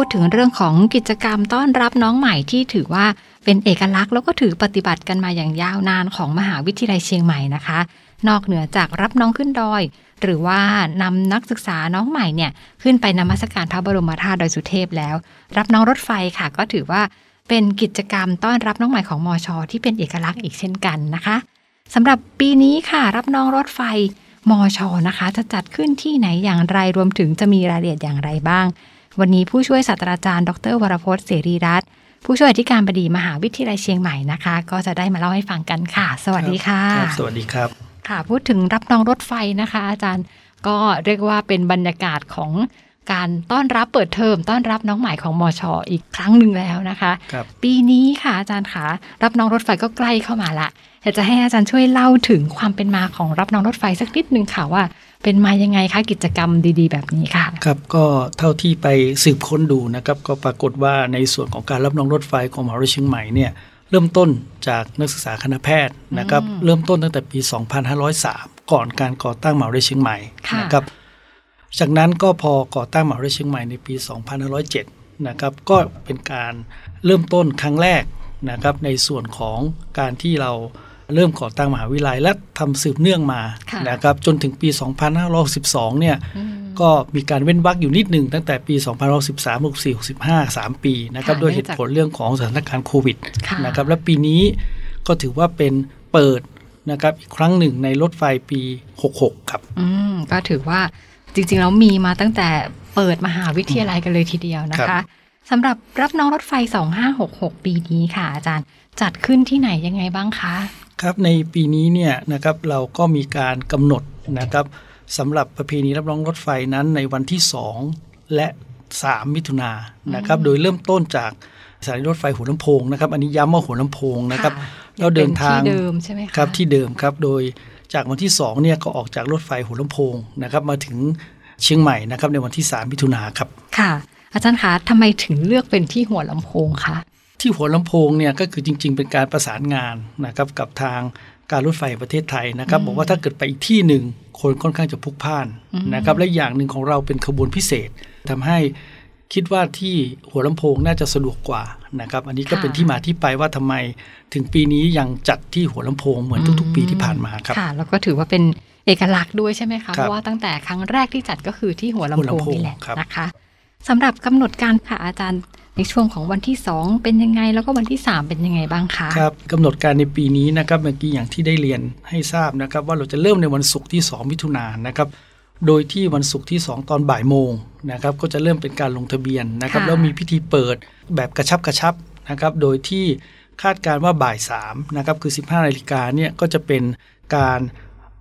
พูดถึงเรื่องของกิจกรรมต้อนรับน้องใหม่ที่ถือว่าเป็นเอกลักษณ์ แล้วก็ถือปฏิบัติกันมาอย่างยาวนานของมหาวิทยาลัยเชียงใหม่นะคะ นอกเหนือจากรับน้องขึ้นดอย หรือว่านำนักศึกษาน้องใหม่เนี่ยขึ้นไปนมัสการพระบรมธาตุดอยสุเทพแล้ว รับน้องรถไฟค่ะ ก็ถือว่าเป็นกิจกรรมต้อนรับน้องใหม่ของมอชอที่เป็นเอกลักษณ์อีกเช่นกันนะคะสำหรับปีนี้ค่ะ รับน้องรถไฟมอชอนะคะ จะจัดขึ้นที่ไหนอย่างไรรวมถึงจะมีรายละเอียดอย่างไรบ้าง วันนี้ผู้ช่วยศาสตราจารย์ ดรวรพจน์เสรีรัตน์ผู้ช่วยอธิการบดีมหาวิทยาลัยเชียงใหม่นะคะ ก็จะได้มาเล่าให้ฟังกันค่ะ สวัสดีค่ะครับสวัสดีครับ ค่ะพูดถึงรับน้องรถไฟนะคะ อาจารย์ก็เรียกว่าเป็นบรรยากาศของการต้อนรับเปิดเทอมต้อนรับน้องใหม่ของมอชออีกครั้งหนึ่งแล้วนะคะครับปีนี้ค่ะอาจารย์คะรับน้องรถไฟก็ใกล้เข้ามาละอยากจะให้อาจารย์ช่วยเล่าถึงความเป็นมาของรับน้องรถไฟสักนิดนึงค่ะว่า เป็นมายังไงคะกิจกรรมดีๆ แบบนี้ค่ะ ครับก็เท่าที่ไปสืบค้นดูนะครับ ก็ปรากฏว่าในส่วนของการรับน้องรถไฟของมหาวิทยาลัยเชียงใหม่เนี่ยเริ่มต้นจากนักศึกษาคณะแพทย์นะครับ เริ่มต้นตั้งแต่ปี 2503 ก่อนการก่อตั้งมหาวิทยาลัยเชียงใหม่ค่ะนะครับจากนั้นก็พอก่อตั้งมหาวิทยาลัยเชียงใหม่ในปี 2507 นะครับ ก็เป็นการเริ่มต้นครั้งแรกนะครับในส่วนของการที่เรา เริ่มก่อตั้งมหาวิทยาลัยและทำสืบเนื่องมาค่ะนะครับจนถึงปี 2512เนี่ยก็มีการเว้นวรรคอยู่นิดหนึ่งตั้งแต่ปี 2513 64 65 3 ปีนะครับค่ะด้วยเหตุผลเรื่องของสถานการณ์โควิดค่ะนะครับและปีนี้ก็ถือว่าเป็นเปิดนะครับอีกครั้งหนึ่งในรถไฟปี 66 ครับอืมก็ถือว่าจริงๆแล้วมีมาตั้งแต่เปิดมหาวิทยาลัยกันเลยทีเดียวนะครัคะบสำหรับรับน้องรถไฟ 2566 ปีนี้ค่ะอาจารย์ จัดขึ้นที่ไหนยังไงบ้างคะ ครับในปีนี้เนี่ยนะครับเราก็มีการกำหนดนะครับสำหรับประเพณีรับรองรถไฟนั้นในวันที่ 2 และ 3 มิถุนายนนะครับโดยเริ่มต้นจากสถานีรถไฟหัวลำโพงนะครับอันนี้ย้ำว่าหัวลำโพงนะครับค่ะเราเดินทางป็ที่เดิมใช่ไหมคะครับที่เดิมครับโดยจากวันที่2เนี่ยก็ออกจากรถไฟหัวลำโพงนะครับมาถึงเชียงใหม่นะครับในวันที่ 3 มิถุนาครับค่ะ อาจารย์คะทำไมถึงเลือกเป็นที่หัวลำโพงคะ ที่หัวลำโพงเนี่ยก็คือจริง ๆ เป็นการประสานงานนะครับกับทางการรถไฟแห่งประเทศไทยนะครับบอกว่าถ้าเกิดไปอีกที่หนึ่งคนค่อนข้างจะพลุกพล่านนะครับและอย่างหนึ่งของเราเป็นขบวนพิเศษทำให้คิดว่าที่หัวลำโพงน่าจะสะดวกกว่านะครับ อันนี้ก็ค่ะเป็นที่มาที่ไปว่าทำไมถึงปีนี้ยังจัดที่หัวลำโพงเหมือนทุกๆ ปีที่ผ่านมาครับค่ะแล้วก็ถือว่าเป็นเอกลักษณ์ด้วยใช่ไหมคะครับเพราะว่าตั้งแต่ครั้งแรกที่จัดก็คือที่หัวลำหัวโพลำงโพงนี่แหละครับนะคะสำหรับกำหนดการค่ะอาจารย์ ในช่วงของวันที่ 2 เป็นยังไง แล้วก็วันที่ 3 เป็นยังไงบ้างคะครับกำหนดการในปีนี้นะครับเมื่อกี้อย่างที่ได้เรียนให้ทราบนะครับ ว่าเราจะเริ่มในวันศุกร์ที่ 2 มิถุนายนนะครับโดยที่วันศุกร์ที่ 2 ตอนบ่ายโมงนะครับก็จะเริ่มเป็นการลงทะเบียนนะครับค่ะแล้วมีพิธีเปิดแบบกระชับกระชับนะครับโดยที่คาดการณ์ว่าบ่าย3นะครับคือ 15นาฬิกาเนี่ยก็จะเป็นการ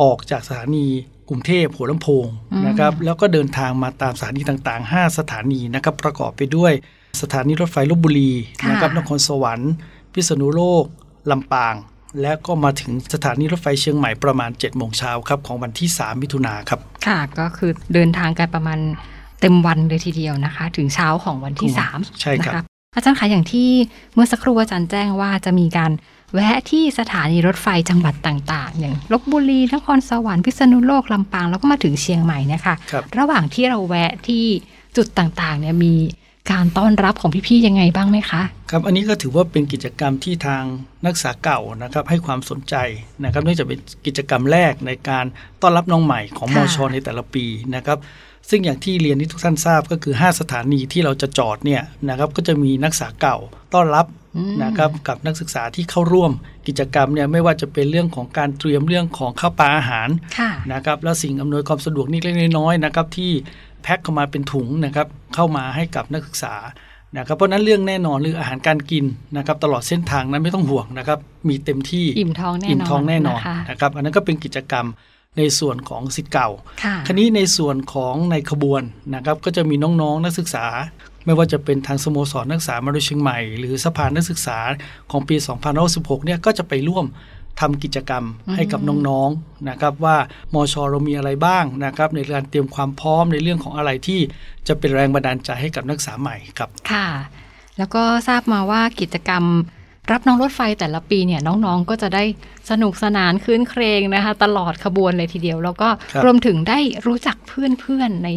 ออกจากสถานีกรุงเทพหัวลำโพงนะครับแล้วก็เดินทางมาตามสถานีต่างๆ 5 สถานีนะครับประกอบไปด้วย สถานีรถไฟลบบุรีนะครับค่ะนครสวรรค์ พิษณุโลก ลำปาง และก็มาถึงสถานีรถไฟเชียงใหม่ประมาณ7จ็ดโมงเช้าครับของวันที่ 3 มิถุนาครับ ค่ะก็คือเดินทางกันประมาณเต็มวันเลยทีเดียวนะคะ ถึงเช้าของวันที่อืม3ใช่ครับนะะอาจารย์คะอย่างที่เมื่อสักครู่อาจารย์แจ้งว่าจะมีการแวะที่สถานีรถไฟจังหวัดต่าง ๆ อย่างลบบุรีนครสวรรค์พิษณุโลกลำปางแล้วก็มาถึงเชียงใหม่เนะคะครับระหว่างที่เราแวะที่จุดต่างๆเนี่ยมี การต้อนรับของพี่ๆยังไงบ้างไหมคะ ครับอันนี้ก็ถือว่าเป็นกิจกรรมที่ทางนักศึกษาเก่านะครับให้ความสนใจนะครับเนื่องจากเป็นกิจกรรมแรกในการต้อนรับน้องใหม่ของมค่ะชในแต่ละปีนะครับซึ่งอย่างที่เรียนที่ทุกท่านทราบก็คือ 5 สถานีที่เราจะจอดเนี่ยนะครับก็จะมีนักศึกษาเก่าต้อนรับอืมนะครับกับนักศึกษาที่เข้าร่วมกิจกรรมเนี่ยไม่ว่าจะเป็นเรื่องของการเตรียมเรื่องของข้าวปลาอาหารค่ะนะครับแล้วสิ่งอำนวยความสะดวกนิดเล็กๆน้อยๆนะครับที่ แพ็คเข้ามาเป็นถุงนะครับเข้ามาให้กับนักศึกษานะครับเพราะฉะนั้นเรื่องแน่นอนเรื่องอาหารการกินนะครับตลอดเส้นทางนั้นไม่ต้องห่วงนะครับ มีเต็มที่อิ่มท้องแน่นอนอิ่มท้องแน่นอนนะคะนะครับ อันนั้นก็เป็นกิจกรรมในส่วนของสิทธิ์เก่าค่ะคราวนี้ในส่วนของในขบวนนะครับก็จะมีน้องๆ นักศึกษา ไม่ว่าจะเป็นทางสโมสรนักศึกษามหาวิทยาลัยเชียงใหม่ หรือสภานักศึกษาของปี2016เนี่ยก็จะไปร่วม ทำกิจกรรมให้กับน้องๆนะครับว่ามชเรามีอะไรบ้างนะครับในการเตรียมความพร้อมในเรื่องของอะไรที่จะเป็นแรงบันดาลใจให้กับนักศึกษาใหม่ครับค่ะ แล้วก็ทราบมาว่ากิจกรรมรับน้องรถไฟแต่ละปีเนี่ยน้องๆ ก็จะได้สนุกสนานคืนเครงนะคะ ตลอดขบวนเลยทีเดียว แล้วก็ครับรวมถึงได้รู้จักเพื่อนๆใน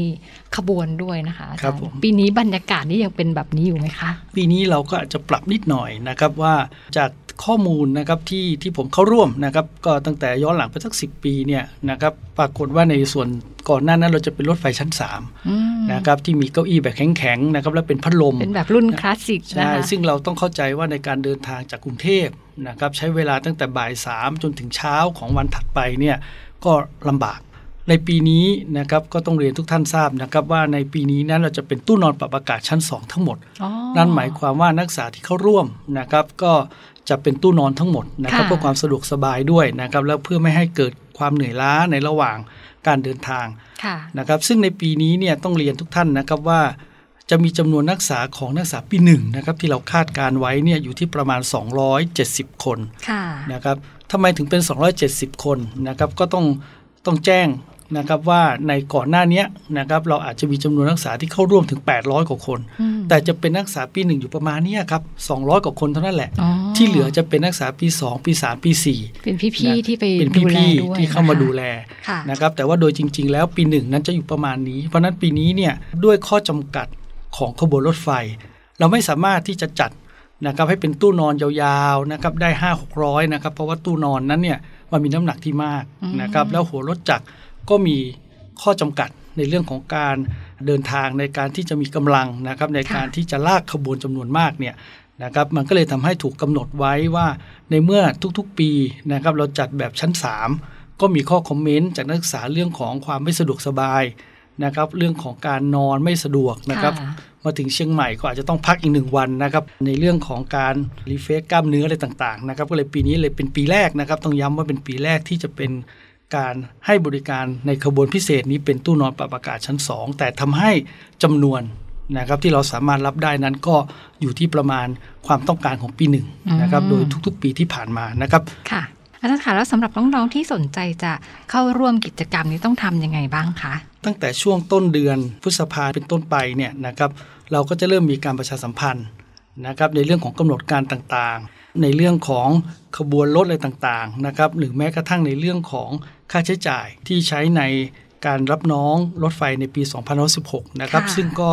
ขบวนด้วยนะคะอาครัจาบรย์ผมปีนี้บรรยากาศนี่ยังเป็นแบบนี้อยู่ไหมคะ ปีนี้เราก็อาจจะปรับนิดหน่อยนะครับว่าจาก ข้อมูลนะครับที่ที่ผมเข้าร่วมนะครับก็ตั้งแต่ย้อนหลังไปสักสิปีเนี่ยนะครับปรากฏว่าในส่วนก่อนหน้านั้นเราจะเป็นรถไฟชั้นอืม3นะครับที่มีเก้าอี้แบบแข็งๆนะครับแล้วเป็นพัดลม เป็นแบบรุ่นคลาสสิกนะใช่คะซึ่งเราต้องเข้าใจว่าในการเดินทางจากกรุงเทพนะครับใช้เวลาตั้งแต่บ่ายสามจนถึงเช้าของวันถัดไปเนี่ยก็ลำบาก ในปีนี้นะครับก็ต้องเรียนทุกท่านทราบนะครับว่าในปีนี้นั้นเราจะเป็นตู้นอนปรับอากาศชั้น 2 ทั้งหมดอ๋อนั่นหมายความว่านักศึกษาที่เข้าร่วมนะครับก็จะเป็นตู้นอนทั้งหมดนะครับค่ะเพื่อความสะดวกสบายด้วยนะครับแล้วเพื่อไม่ให้เกิดความเหนื่อยล้าในระหว่างการเดินทางค่ะนะครับซึ่งในปีนี้เนี่ยต้องเรียนทุกท่านนะครับว่าจะมีจำนวนนักศึกษาของนักศึกษาปีหนึ่งนะครับที่เราคาดการไว้เนี่ยอยู่ที่ประมาณ 270 คนค่ะนะครับทำไมถึงเป็น 270 คนนะครับก็ต้องต้องแจ้ง นะครับว่าในก่อนหน้าเนี้ยนะครับเราอาจจะมีจำนวนนักศึกษาที่เข้าร่วมถึง 800 กว่าคนอืมแต่จะเป็นนักศึกษาปีหนึ่งอยู่ประมาณเนี้ยครับ 200 กว่าคนเท่านั้นแหละอ๋อที่เหลือจะเป็นนักศึกษาปี 2 ปี 3 ปี 4 เป็นพี่ๆที่ไปเป็นดูแลพี่ด้วยๆที่เข้ามานะคะดูแลค่ะนะครับแต่ว่าโดยจริง ๆ แล้วปีหนึ่งนั้นจะอยู่ประมาณนี้ เพราะฉะนั้นปีนี้เนี่ยด้วยข้อจำกัดของขบวนรถไฟ เราไม่สามารถที่จะจัดนะครับให้เป็นตู้นอนยาวๆนะครับได้ห้าหกร้อยนะครับเพราะว่าตู้นอนนั้นเนี่ยมันมีน้ำหนักที่มากอืมนะครับแล้วหัวรถจักร ก็มีข้อจำกัดในเรื่องของการเดินทางในการที่จะมีกำลังนะครับในการที่จะลากขบวนจำนวนมากเนี่ยนะครับมันก็เลยทำให้ถูกกำหนดไว้ว่าในเมื่อทุกๆปีนะครับเราจัดแบบชั้น 3 ก็มีข้อคอมเมนต์จากนักศึกษาเรื่องของความไม่สะดวกสบายนะครับเรื่องของการนอนไม่สะดวกนะครับค่ะมาถึงเชียงใหม่ก็อาจจะต้องพักอีกหนึ่งวันนะครับในเรื่องของการรีเฟซกล้ามเนื้ออะไรต่างๆนะครับก็เลยปีนี้เลยเป็นปีแรกนะครับต้องย้ำว่าเป็นปีแรกที่จะเป็น การให้บริการในขบวนพิเศษนี้เป็นตู้นอนปรับอากาศชั้น 2 แต่ทำให้จำนวนนะครับที่เราสามารถรับได้นั้นก็อยู่ที่ประมาณความต้องการของปีหนึ่งนะครับอืมโดยทุกๆปีที่ผ่านมานะครับค่ะอาจารย์คะแล้วสำหรับน้องๆที่สนใจจะเข้าร่วมกิจกรรมนี้ต้องทำยังไงบ้างคะตั้งแต่ช่วงต้นเดือนพฤษภาเป็นต้นไปเนี่ยนะครับเราก็จะเริ่มมีการประชาสัมพันธ์นะครับในเรื่องของกำหนดการต่างๆ ในเรื่องของขบวนรถอะไรต่างๆนะครับหรือแม้กระทั่งในเรื่องของ ค่าใช้จ่ายที่ใช้ในการรับน้องรถไฟในปี 2016 นะครับค่ะซึ่งก็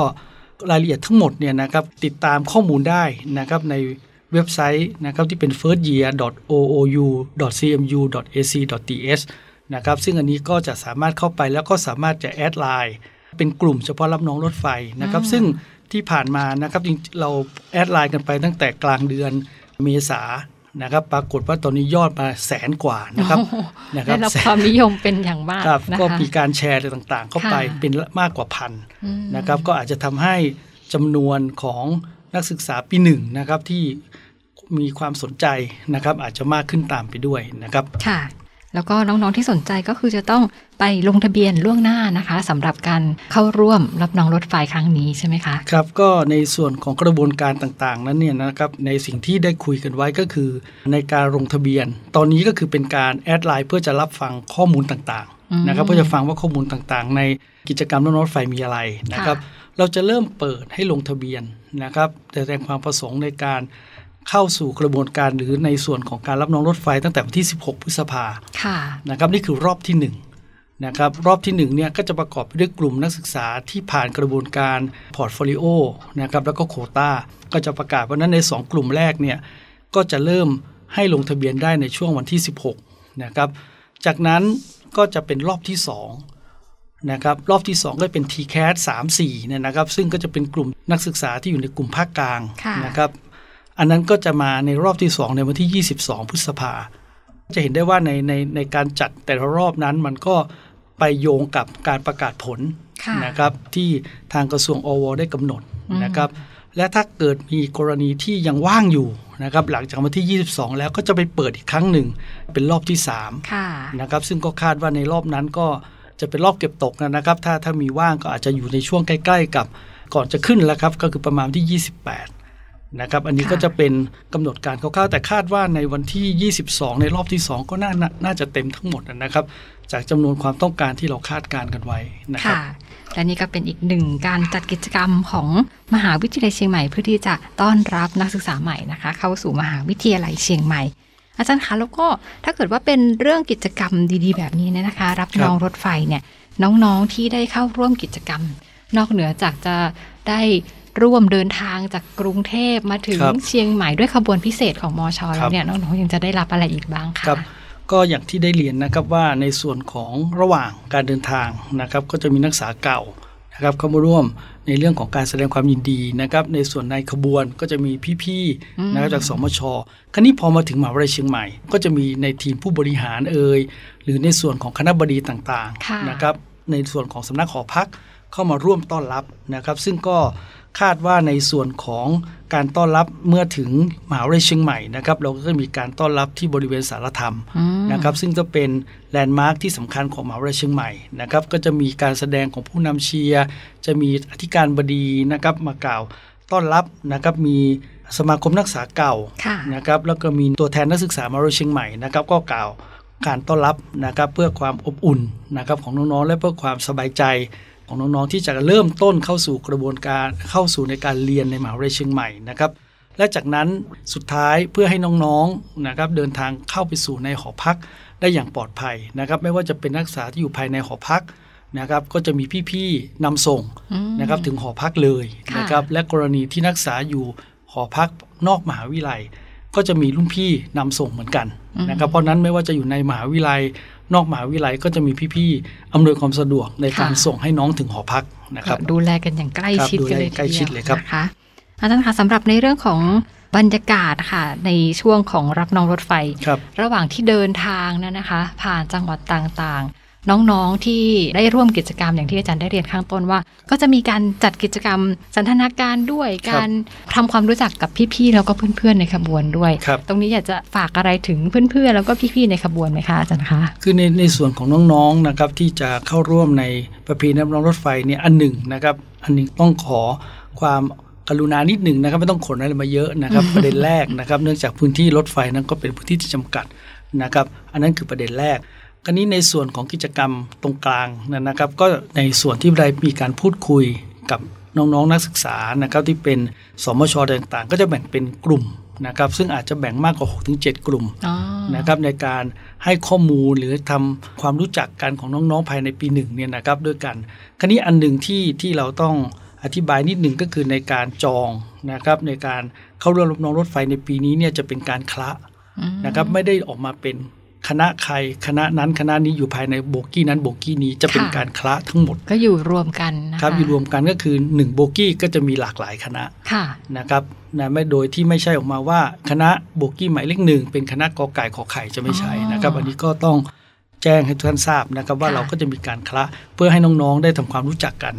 รายละเอียดทั้งหมดเนี่ยนะครับติดตามข้อมูลได้นะครับในเว็บไซต์นะครับที่เป็น firstyear.oou.cmu.ac.th นะครับซึ่งอันนี้ก็จะสามารถเข้าไปแล้วก็สามารถจะแอดไลน์เป็นกลุ่มเฉพาะรับน้องรถไฟนะครับอืมซึ่งที่ผ่านมานะครับจริงๆเราแอดไลน์กันไปตั้งแต่กลางเดือนเมษา นะครับ ปรากฏว่าตอนนี้ยอดมาแสนกว่านะครับโอ้โหนะครับแสนได้รับความนิยมเป็นอย่างมากครับนะคะก็มีการแชร์อะไรต่างๆ เข้าไปค่ะเป็นมากกว่าพันอืมนะครับ ก็อาจจะทำให้จำนวนของนักศึกษาปีหนึ่งนะครับที่มีความสนใจนะครับ อาจจะมากขึ้นตามไปด้วยนะครับค่ะ แล้วก็น้องๆที่สนใจก็คือจะต้องไปลงทะเบียนล่วงหน้านะคะสำหรับการเข้าร่วมรับน้องรถไฟครั้งนี้ใช่ไหมคะครับก็ในส่วนของกระบวนการต่างๆ นั้นเนี่ยนะครับในสิ่งที่ได้คุยกันไว้ก็คือ ในการลงทะเบียน ตอนนี้ก็คือเป็นการแอดไลน์เพื่อจะรับฟังข้อมูลต่างอืมๆนะครับเพื่อจะฟังว่าข้อมูลต่างๆ ในกิจกรรมรถรถไฟมีอะไรนะครับ เราจะเริ่มเปิดให้ลงทะเบียนนะครับแสดงความประสงค์ในการ เข้าสู่กระบวนการหรือในส่วนของการรับน้องรถไฟตั้งแต่วันที่ 16 พฤษภาค่ะนะครับนี่คือรอบที่ 1 นะครับ รอบที่1เนี่ยก็จะประกอบไปด้วยกลุ่มนักศึกษาที่ผ่านกระบวนการพอร์ตโฟลิโอนะครับแล้วก็โควตาก็จะประกาศว่านั้นใน 2 กลุ่มแรกเนี่ยก็จะเริ่มให้ลงทะเบียนได้ในช่วงวันที่ 16 นะครับ จากนั้นก็จะเป็นรอบที่ 2 นะครับ รอบที่ 2 ก็เป็น TCAS 3 4เนี่ยนะครับ ซึ่งก็จะเป็นกลุ่มนักศึกษาที่อยู่ในกลุ่มภาคกลางค่ะนะครับ อันนั้นก็จะมาในรอบที่ 2 ในวันที่ 22 พฤษภา จะเห็นได้ว่าในในในการจัดแต่ละรอบนั้นมันก็ไปโยงกับการประกาศผลค่ะนะครับที่ทางกระทรวงอวได้กำหนดอืมนะครับ และถ้าเกิดมีกรณีที่ยังว่างอยู่นะครับหลังจากวันที่ 22 แล้วก็จะไปเปิดอีกครั้งหนึ่งเป็นรอบที่3ค่ะนะครับซึ่งก็คาดว่าในรอบนั้นก็จะเป็นรอบเก็บตกนะครับ ถ้าถ้ามีว่างก็อาจจะอยู่ในช่วงใกล้ ๆ กับก่อนจะขึ้นแล้วครับ ก็คือประมาณที่ 28 นะครับอันนี้ค่ะก็จะเป็นกำหนดการคร่าวๆแต่คาดว่าในวันที่ 22 ในรอบที่ 2 ก็น่าน่าน่าจะเต็มทั้งหมดนะครับ จากจำนวนความต้องการที่เราคาดการณ์กันไว้นะครับค่ะและนี่ก็เป็นอีกหนึ่งการจัดกิจกรรมของมหาวิทยาลัยเชียงใหม่เพื่อที่จะต้อนรับนักศึกษาใหม่นะคะ เข้าสู่มหาวิทยาลัยเชียงใหม่ อาจารย์คะแล้วก็ถ้าเกิดว่าเป็นเรื่องกิจกรรมดีๆ แบบนี้เนี่ยนะคะ รับน้องรถไฟเนี่ยน้องๆที่ได้เข้าร่วมกิจกรรม นอกเหนือจากจะได้ ร่วมเดินทางจากกรุงเทพมาถึงครับเชียงใหม่ด้วยขบวนพิเศษของมอชอคแล้รัวบเนี่ยน้องๆยังจะได้รับอะไรอีกบ้างคะครับก็อย่างที่ได้เรียนนะครับว่าในส่วนของระหว่างการเดินทางนะครับก็จะมีนักศึกษาเก่านะครับเข้ามาร่วมในเรื่องของการแสดงความยินดีนะครับในส่วนในขบวนก็จะมีพี่ๆนะครับจากสมชคราวนี้พอมาถึงมหาวิทยาลัยเชียงใหม่ ก็จะมีในทีมผู้บริหารเอ่ยหรือในส่วนของคณะบดีต่างค่ะๆนะครับในส่วนของสำนักหอพักเข้ามาร่วมต้อนรับนะครับ ซึ่งก็ คาดว่าในส่วนของการต้อนรับเมื่อถึงมหาวิทยาลัยเชียงใหม่นะครับเราก็จะมีการต้อนรับที่บริเวณสารธรรมอืมนะครับซึ่งจะเป็นแลนด์มาร์คที่สำคัญของมหาวิทยาลัยเชียงใหม่นะครับก็จะมีการแสดงของผู้นำเชียร์จะมีอธิการบดีนะครับมากล่าวต้อนรับนะครับมีสมาคมนักศึกษาเก่าค่ะนะครับแล้วก็มีตัวแทนนักศึกษามหาวิทยาลัยเชียงใหม่นะครับก็กล่าวการต้อนรับนะครับเพื่อความอบอุ่นนะครับของน้องๆและเพื่อความสบายใจ ของน้องๆที่จะเริ่มต้นเข้าสู่กระบวนการเข้าสู่ในการเรียนในมหาวิทยาลัยเชียงใหม่นะครับและจากนั้นสุดท้ายเพื่อให้น้องๆนะครับเดินทางเข้าไปสู่ในหอพักได้อย่างปลอดภัยนะครับ ไม่ว่าจะเป็นนักศึกษาที่อยู่ภายในหอพักนะครับก็จะมีพี่ๆนำส่งอืมนะครับถึงหอพักเลยค่ะนะครับและกรณีที่นักศึกษาอยู่หอพักนอกมหาวิทยาลัย ก็จะมีรุ่นพี่นำส่งเหมือนกันนะครับเพราะฉะนั้นไม่ว่าจะอยู่ในมหาวิทยาลัย นอกมหาวิทยาลัยก็จะมีพี่ๆอำนวยความสะดวกในการค่ะส่งให้น้องถึงหอพักนะครับก็ดูแลกันอย่างใกล้ชิดครับกันเลยดูแลใกล้ชิดเลยครับนะคะอาจารย์คะสำหรับในเรื่องของบรรยากาศค่ะในช่วงของรับน้องรถไฟครับระหว่างที่เดินทางนั้นนะคะ ผ่านจังหวัดต่างๆ น้องๆที่ได้ร่วมกิจกรรมอย่างที่อาจารย์ได้เรียนข้างต้นว่า ก็จะมีการจัดกิจกรรมสันทนาการด้วยครับการทำความรู้จักกับพี่ๆแล้วก็เพื่อนๆในขบวนด้วยครับตรงนี้อยากจะฝากอะไรถึงเพื่อนๆแล้วก็พี่ๆในขบวนไหมคะอาจารย์คะคือในในส่วนของน้องๆนะครับที่จะเข้าร่วมในประเพณีน้ำร้อนรถไฟเนี่ยอันหนึ่งนะครับอันหนึงต้องขอความกรุณานิดหนึ่งนะครับไม่ต้องขนอะไรมาเยอะนะครับประเด็นแรกนะครับ เนื่องจากพื้นที่รถไฟนั้นก็เป็นพื้นที่ที่จำกัดนะครับ อันนั้นคือประเด็นแรก คราวนี้ในส่วนของกิจกรรมตรงกลางนะนะครับ ก็ในส่วนที่ได้มีการพูดคุยกับน้องๆนักศึกษานะครับที่เป็นสมชต่างๆ ก็จะแบ่งเป็นกลุ่มนะครับ ซึ่งอาจจะแบ่งมากกว่า 6-7 กลุ่มอ๋อนะครับในการให้ข้อมูลหรือทำความรู้จักกันของน้องๆภายในปีหนึ่งเนี่ยนะครับด้วยกัน คราวนี้อันหนึ่งที่ที่เราต้องอธิบายนิดหนึ่งก็คือในการจองนะครับในการเข้าร่วมรับน้องรถไฟในปีนี้เนี่ยจะเป็นการคละอืมนะครับไม่ได้ออกมาเป็น คณะใครคณะนั้นคณะนี้อยู่ภายในโบกี้นั้นโบกี้นี้จะเป็นค่ะการคละทั้งหมด ก็อยู่รวมกันนะคะครับอยู่รวมกันก็คือ 1 โบกี้ก็จะมีหลากหลายคณะค่ะนะครับนะไม่โดยที่ไม่ใช่ออกมาว่า คณะโบกี้หมายเลขหนึ่งเป็นคณะกอไก่ขอไข่จะไม่ใช่นะครับอ๋ออัอันนี้ก็ต้องแจ้งให้ทุกท่านทราบนะครับว่าค่ะเราก็จะมีการคละเพื่อให้น้องๆได้ทำความรู้จักกัน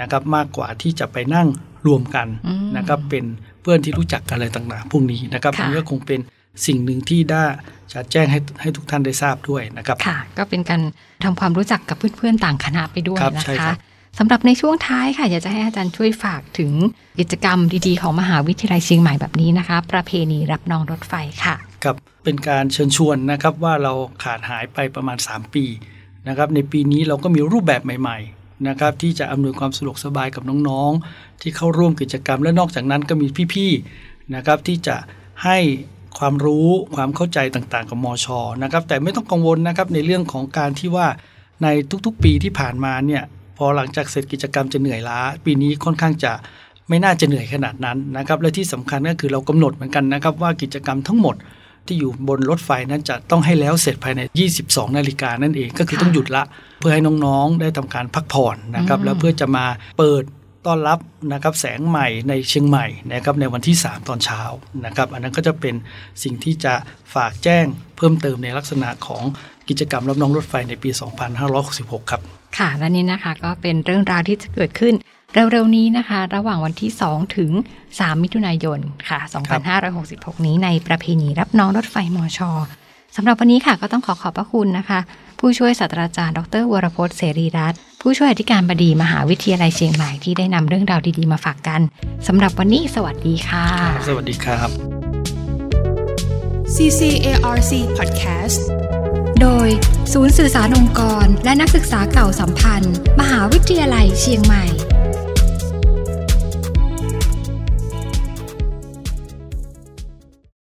นะครับ มากกว่าที่จะไปนั่งรวมกันอืมนะครับเป็นเพื่อนที่รู้จักกันอะไรต่างๆพวกนี้นะครับค่ะอันนี้ก็คงเป็น สิ่งหนึ่งที่ได้จะแจ้งให้ให้ทุกท่านได้ทราบด้วยนะครับค่ะ ก็เป็นการทำความรู้จักกับเพื่อนๆต่างคณะไปด้วยครับนะใช่คคะรับสำหรับในช่วงท้ายค่ะ อยากจะให้อาจารย์ช่วยฝากถึงกิจกรรมดีๆ ของมหาวิทยาลัยเชียงใหม่แบบนี้นะคะ ประเพณีรับน้องรถไฟค่ะครับเป็นการเชิญชวนนะครับว่าเราขาดหายไปประมาณ 3 ปีนะครับในปีนี้เราก็มีรูปแบบใหม่ๆนะครับที่จะอำนวยความสะดวกสบายกับน้องๆ ที่เข้าร่วมกิจกรรมและนอกจากนั้นก็มีพี่ๆนะครับที่จะให้ ความรู้ความเข้าใจต่างๆ กับมอชอนะครับแต่ไม่ต้องกังวลนะครับในเรื่องของการที่ว่าในทุกๆปีที่ผ่านมาเนี่ยพอหลังจากเสร็จกิจกรรมจะเหนื่อยล้า ปีนี้ค่อนข้างจะไม่น่าจะเหนื่อยขนาดนั้นนะครับและที่สำคัญก็คือเรากำหนดเหมือนกันนะครับว่ากิจกรรมทั้งหมดที่อยู่บนรถไฟนั้นจะต้องให้แล้วเสร็จภายใน 22 นาฬิกานั่นเองก็คือต้องหยุดละ เพื่อให้น้องๆได้ทำการพักผ่อนนะครับแล้วเพื่อจะมาเปิด ต้อนรับนะครับแสงใหม่ในเชียงใหม่นะครับในวันที่ 3 ตอนเช้านะครับอันนั้นก็จะเป็นสิ่งที่จะฝากแจ้งเพิ่มเติมในลักษณะของกิจกรรมรับน้องรถไฟในปี 2566 ครับ ค่ะและนี่นะคะก็เป็นเรื่องราวที่จะเกิดขึ้นเร็วๆนี้นะคะ ระหว่างวันที่ 2 ถึง 3 มิถุนายนค่ะ 2566 นี้ในประเพณีรับน้องรถไฟมอชอสำหรับวันนี้ค่ะก็ต้องขอขอบพระคุณนะคะ ผู้ช่วยศาสตราจารย์ ดรวรพจน์เสรีรัตน์ ผู้ช่วยอธิการบดีมหาวิทยาลัยเชียงใหม่ที่ได้นำเรื่องราวดีๆมาฝากกันสำหรับวันนี้สวัสดีค่ะ สวัสดีครับ CCARC Podcast โดยศูนย์สื่อสารองค์กร และนักศึกษาเก่าสัมพันธ์ มหาวิทยาลัยเชียงใหม่